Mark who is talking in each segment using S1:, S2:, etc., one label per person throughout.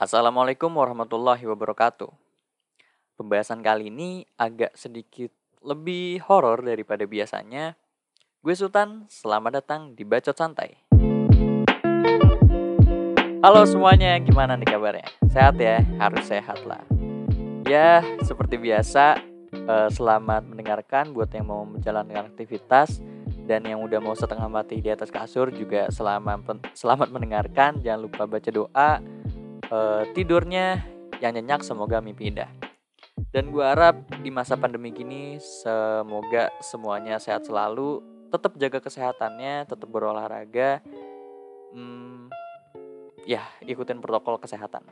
S1: Assalamualaikum warahmatullahi wabarakatuh. Pembahasan kali ini agak sedikit lebih horor daripada biasanya. Gue Sultan, selamat datang di Bacot Santai. Halo semuanya, gimana nih kabarnya? Sehat ya? Harus sehat lah. Ya, seperti biasa, eh, selamat mendengarkan buat yang mau menjalankan aktivitas dan yang udah mau setengah mati di atas kasur juga selamat selamat mendengarkan. Jangan lupa baca doa uh, tidurnya yang nyenyak semoga mimpi indah. Dan gue harap di masa pandemi gini semoga semuanya sehat selalu, tetap jaga kesehatannya, tetap berolahraga, hmm, ya ikutin protokol kesehatan.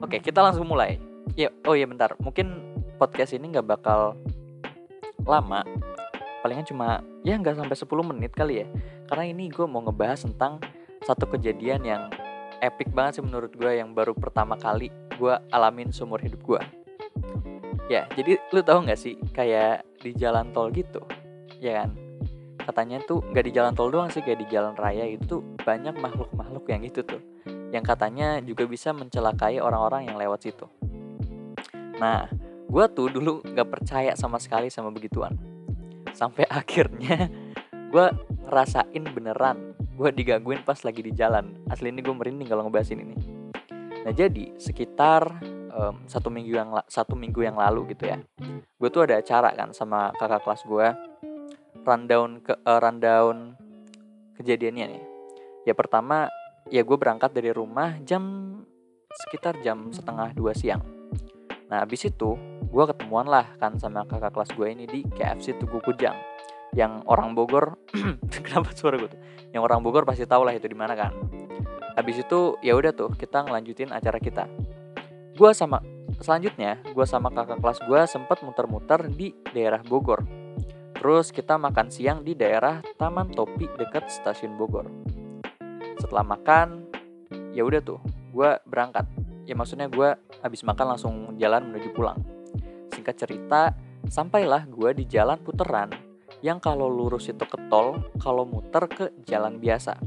S1: Oke kita langsung mulai. Ya, oh iya bentar, mungkin podcast ini nggak bakal lama, palingan cuma ya nggak sampai 10 menit kali ya, karena ini gue mau ngebahas tentang satu kejadian yang epic banget sih menurut gue yang baru pertama kali gue alamin seumur hidup gue ya jadi lu tahu nggak sih kayak di jalan tol gitu ya kan? Katanya tuh nggak di jalan tol doang sih kayak di jalan raya itu tuh banyak makhluk-makhluk yang itu tuh yang katanya juga bisa mencelakai orang-orang yang lewat situ. Nah gue tuh dulu nggak percaya sama sekali sama begituan. Sampai akhirnya gue ngerasain beneran gue digangguin pas lagi di jalan. Asli ini gue merinding kalau ngebahas ini nih. Nah jadi sekitar um, satu minggu yang satu minggu yang lalu gitu ya gue tuh ada acara kan sama kakak kelas gue rundown ke uh, rundown kejadiannya nih. Ya pertama ya gue berangkat dari rumah jam sekitar jam setengah dua siang. Nah abis itu gue ketemuan lah kan sama kakak kelas gue ini di KFC Tugu Kujang yang orang Bogor kenapa suara gue tuh? Yang orang Bogor pasti tahu lah itu di mana kan. Habis itu ya udah tuh kita ngelanjutin acara kita. Gue sama selanjutnya gue sama kakak kelas gue sempet muter-muter di daerah Bogor. Terus kita makan siang di daerah Taman Topi dekat stasiun Bogor. Setelah makan ya udah tuh gue berangkat. Ya maksudnya gue habis makan langsung jalan menuju pulang. Singkat cerita sampailah gue di jalan puteran yang kalau lurus itu ke tol, kalau muter ke jalan biasa.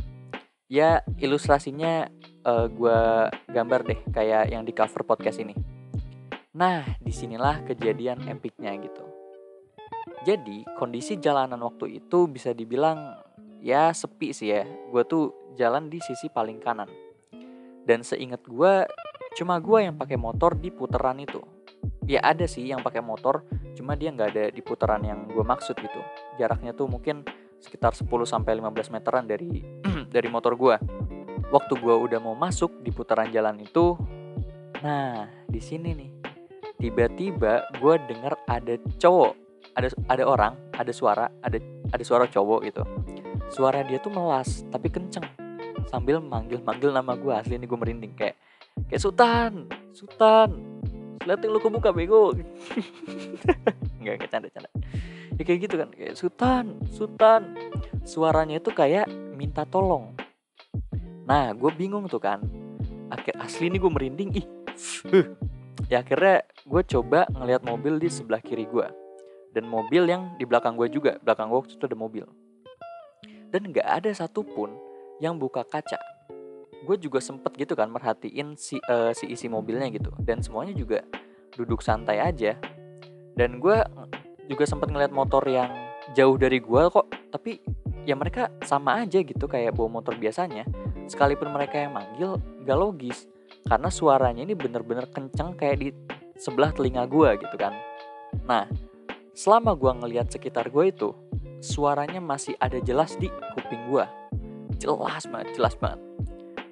S1: Ya ilustrasinya uh, eh, gue gambar deh kayak yang di cover podcast ini. Nah di sinilah kejadian epicnya gitu. Jadi kondisi jalanan waktu itu bisa dibilang ya sepi sih ya. Gue tuh jalan di sisi paling kanan. Dan seingat gue cuma gue yang pakai motor di putaran itu ya ada sih yang pakai motor cuma dia nggak ada di putaran yang gue maksud gitu. Jaraknya tuh mungkin sekitar 10 sampai 15 meteran dari dari motor gue waktu gue udah mau masuk di putaran jalan itu nah di sini nih tiba-tiba gue dengar ada cowok ada ada orang ada suara ada ada suara cowok gitu. Suara dia tuh melas tapi kenceng. Sambil manggil manggil nama gue asli ini gue merinding kayak kayak Sultan Sultan lihat lu kebuka bego. Nggak nggak canda canda. Ya kayak gitu kan kayak Sultan Sultan. Suaranya itu kayak minta tolong. Nah gue bingung tuh kan. Akhir asli ini gue merinding. Ih ya akhirnya gue coba ngelihat mobil di sebelah kiri gue dan mobil yang di belakang gue juga. Belakang gue waktu itu ada mobil. Dan nggak ada satupun yang buka kaca gue juga sempet gitu kan merhatiin si uh, si isi mobilnya gitu. Dan semuanya juga duduk santai aja. Dan gue juga sempet ngeliat motor yang jauh dari gue kok. Tapi ya mereka sama aja gitu kayak bawa motor biasanya. Sekalipun mereka yang manggil gak logis. Karena suaranya ini bener-bener kenceng kayak di sebelah telinga gue gitu kan. Nah selama gue ngeliat sekitar gue itu suaranya masih ada jelas di kuping gue jelas banget jelas banget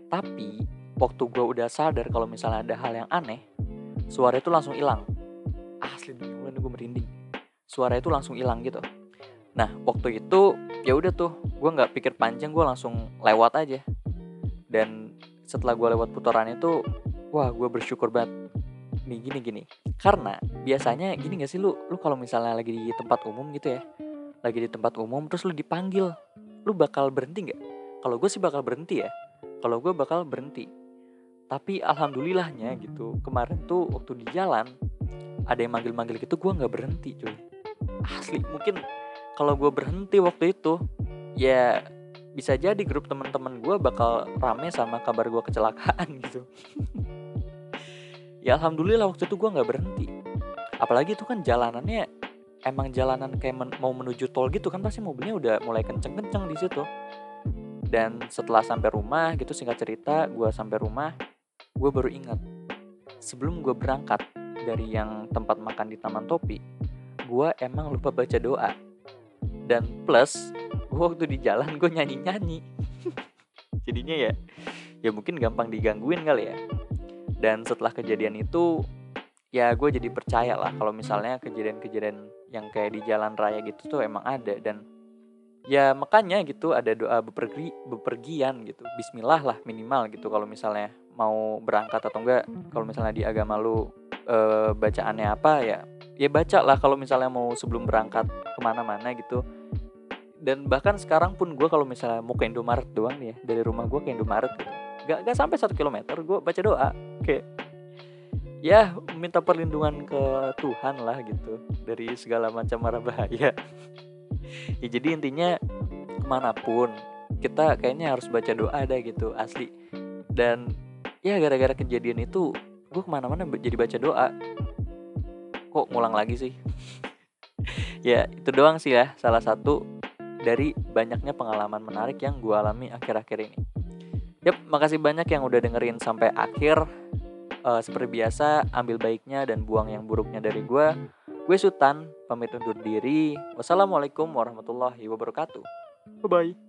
S1: tapi waktu gue udah sadar kalau misalnya ada hal yang aneh, suara itu langsung hilang. Asli gue gue merinding. Suara itu langsung hilang gitu. Nah waktu itu ya udah tuh gue nggak pikir panjang gue langsung lewat aja. Dan setelah gue lewat putaran itu, wah gue bersyukur banget. Nih gini gini. Karena biasanya gini gak sih lu, lu kalau misalnya lagi di tempat umum gitu ya, lagi di tempat umum terus lu dipanggil, lu bakal berhenti nggak? Kalau gue sih bakal berhenti ya kalau gue bakal berhenti. Tapi alhamdulillahnya gitu kemarin tuh waktu di jalan ada yang manggil-manggil gitu gue nggak berhenti cuy. Asli mungkin kalau gue berhenti waktu itu ya bisa jadi grup teman-teman gue bakal rame sama kabar gue kecelakaan gitu. Ya alhamdulillah waktu itu gue nggak berhenti. Apalagi itu kan jalanannya emang jalanan kayak men mau menuju tol gitu kan pasti mobilnya udah mulai kenceng-kenceng di situ dan setelah sampai rumah gitu singkat cerita gue sampai rumah gue baru ingat. Sebelum gue berangkat dari yang tempat makan di Taman Topi gue emang lupa baca doa. Dan plus gue waktu di jalan gue nyanyi nyanyi jadinya ya ya mungkin gampang digangguin kali ya. Dan setelah kejadian itu ya gue jadi percaya lah kalau misalnya kejadian-kejadian yang kayak di jalan raya gitu tuh emang ada. Dan ya makanya gitu ada doa bepergi bepergian gitu. Bismillah lah minimal gitu kalau misalnya mau berangkat atau enggak. Kalau misalnya di agama lu e, bacaannya apa ya ya baca lah kalau misalnya mau sebelum berangkat ke mana-mana gitu. Dan bahkan sekarang pun gue kalau misalnya mau ke Indomaret doang nih ya dari rumah gue ke Indomaret gitu. Gak, gak sampai satu kilometer gue baca doa. Kayak ya minta perlindungan ke Tuhan lah gitu dari segala macam mara bahaya ya jadi intinya ke mana pun kita kayaknya harus baca doa deh gitu asli dan ya gara-gara kejadian itu gue ke mana-mana jadi baca doa kok ngulang lagi sih ya itu doang sih ya salah satu dari banyaknya pengalaman menarik yang gue alami akhir-akhir ini Yap, makasih banyak yang udah dengerin sampai akhir. Uh, seperti biasa, ambil baiknya dan buang yang buruknya dari gue. Gue Sultan, pamit undur diri. Wassalamualaikum warahmatullahi wabarakatuh. Bye-bye.